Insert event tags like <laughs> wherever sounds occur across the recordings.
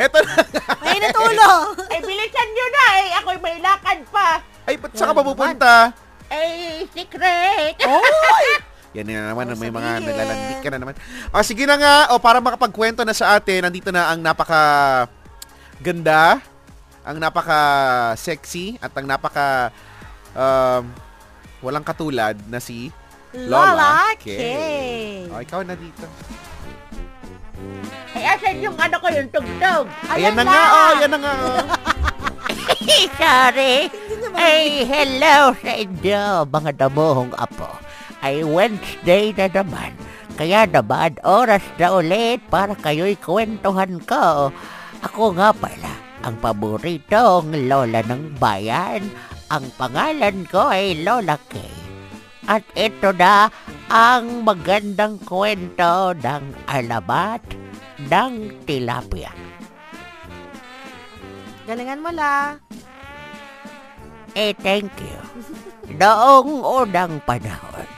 Eto na. May natulo. Ay, <laughs> bilisan nyo na eh. Ako'y may lakad pa. Ay, ba't saan ka pa pupunta? Ay, secret. Oy! <laughs> Yan na naman, Oh, may mga sabihin. naglalandik ka na naman. O, sige na nga. O, para makapagkwento na sa atin, nandito na ang napaka ganda, ang napaka sexy, at ang napaka um, walang katulad na si Lola K. O, ikaw na dito. Ay, asan yung ano ko yung tugtog? Ayan na nga, oh, yan na nga. Oh. <laughs> Sorry. Ay, hello sa inyo, mga damuhong apo. Ay, Wednesday na naman. Kaya naman, oras na ulit para kayo'y kwentuhan ko. Ako nga pala, ang paboritong lola ng bayan. Ang pangalan ko ay Lola Kay. At ito na ang magandang kwento ng alamat ng tilapia. Galingan mo la. Eh, thank you. Noong unang panahon,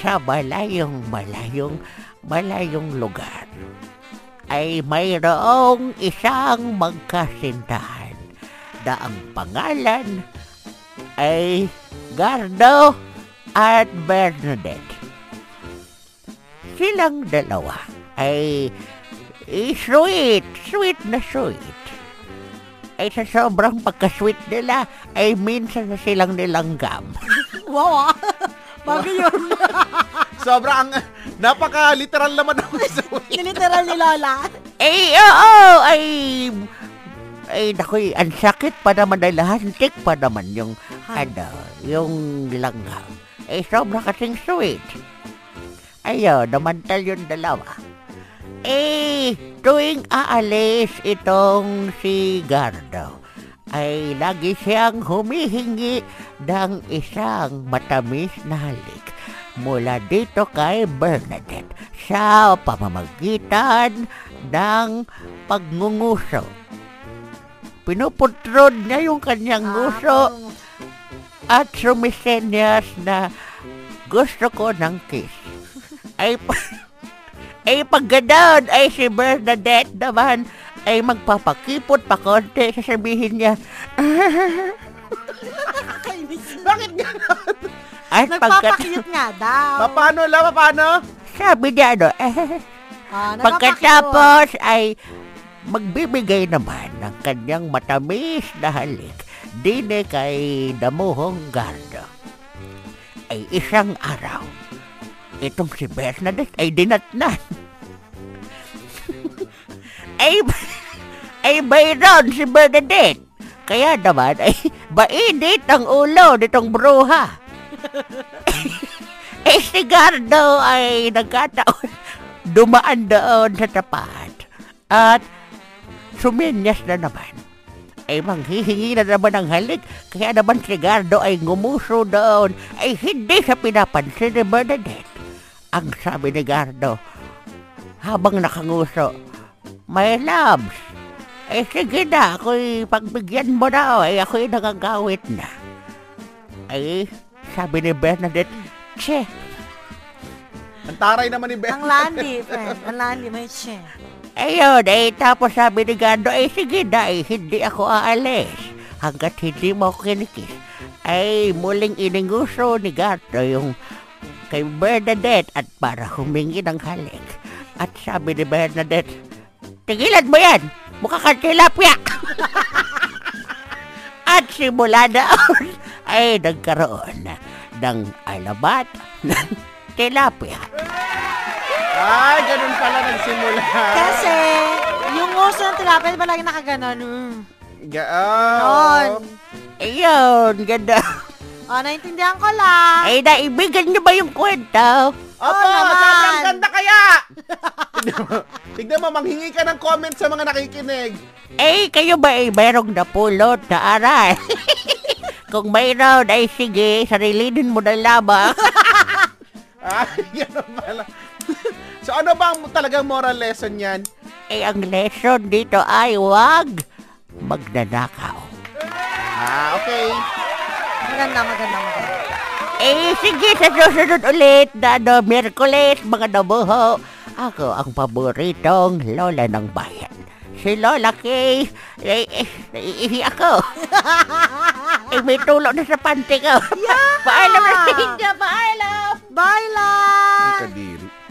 sa malayong malayong malayong lugar, ay mayroong isang magkasintahan na ang pangalan ay Gardo at Bernadette. Silang dalawa ay eh, sweet, sweet na sweet ay sa sobrang pagka-sweet nila, ay minsan na silang nilanggam. <laughs> Wow ah. Bagay yun. <laughs> Sobrang, napaka-literal naman ako sa Niliteral ni Lola. ay, oo, ay, ay, nakoy, ang sakit pa naman ay lahantik pa naman yung, Ay. ano, yung langgam. Ay, sobrang kasing sweet. Ayun, namantal yung dalawa. Eh, tuwing aalis itong si Gardo, ay lagi siyang humihingi ng isang matamis na halik mula dito kay Bernadette sa pamamagitan ng pagngunguso. Pinuputrod niya yung kanyang nguso at sumisenyas na gusto ko ng kiss. Ay, <laughs> ay pag ganon, ay si Bernadette naman ay magpapakipot pa konti, sasabihin niya. <laughs> Bakit gano'n? at Nagpapakiyot nga daw. Paano, la? Paano? sabi niya, ano, eh, <laughs> Ah, pagkatapos ay magbibigay naman ng kanyang matamis na halik dine kay Damuhong Gardo. Ay isang araw, itong si Bernadette ay dinatnan. <laughs> ay, ay mayroon si Bernadette. Kaya naman ay mainit ang ulo nitong bruha. <laughs> eh si Gardo ay nagkataon dumaan doon sa tapat at suminyas na naman. Ay manghihingi na naman ng halik, kaya naman si Gardo ay ngumuso doon, ay hindi siya pinapansin ni Bernadette. Ang sabi ni Gardo, habang nakanguso, My loves, eh sige na, ako'y pagbigyan mo na, ay ako'y nagagawit na. Ay, sabi ni Bernadette, Che, Ang taray naman ni Ben. Ang landi, friend. Ang landi, may che. Ayun, eh, tapos sabi ni Gando, eh, sige na, eh, hindi ako aalis. Hanggat hindi mo kinikis. Ay, muling ininguso ni Gando yung kay Bernadette at para humingi ng halik. At sabi ni Bernadette, tigilan mo yan! Mukha kang tilapia! <laughs> at simula doon ay nagkaroon ng alabat ng tilapia. Ay, ganun pala nagsimula. Kasi, yung uso ng tilapia, palagi nakaganon. Mm. Ga- oh. Yun. Ayun, ganda. Oh, naintindihan ko lang. Ay, naibigan niyo ba yung kwento? Opo, naman. sobrang ganda kaya! Tignan mo, manghingi ka ng comment sa mga nakikinig. Eh, kayo ba ay merong napulot na aral? <laughs> Kung mayroon, ay sige, sarilinin mo na lamang. Ay, ganun pala. so ano ba ang talagang moral lesson yan? eh, ang lesson dito ay wag magnanakaw. Ah, okay. Maganda, maganda, maganda. Eh, sige, sa susunod ulit na no, Merkules, mga nabuho. Ako ang paboritong lola ng bayan. Si Lola Kay, eh, eh, naiihi ako. <laughs> eh, may tulog na sa panty ko. Yeah! Paalam, Rafinha, paalam! Bye, love! Bye, love!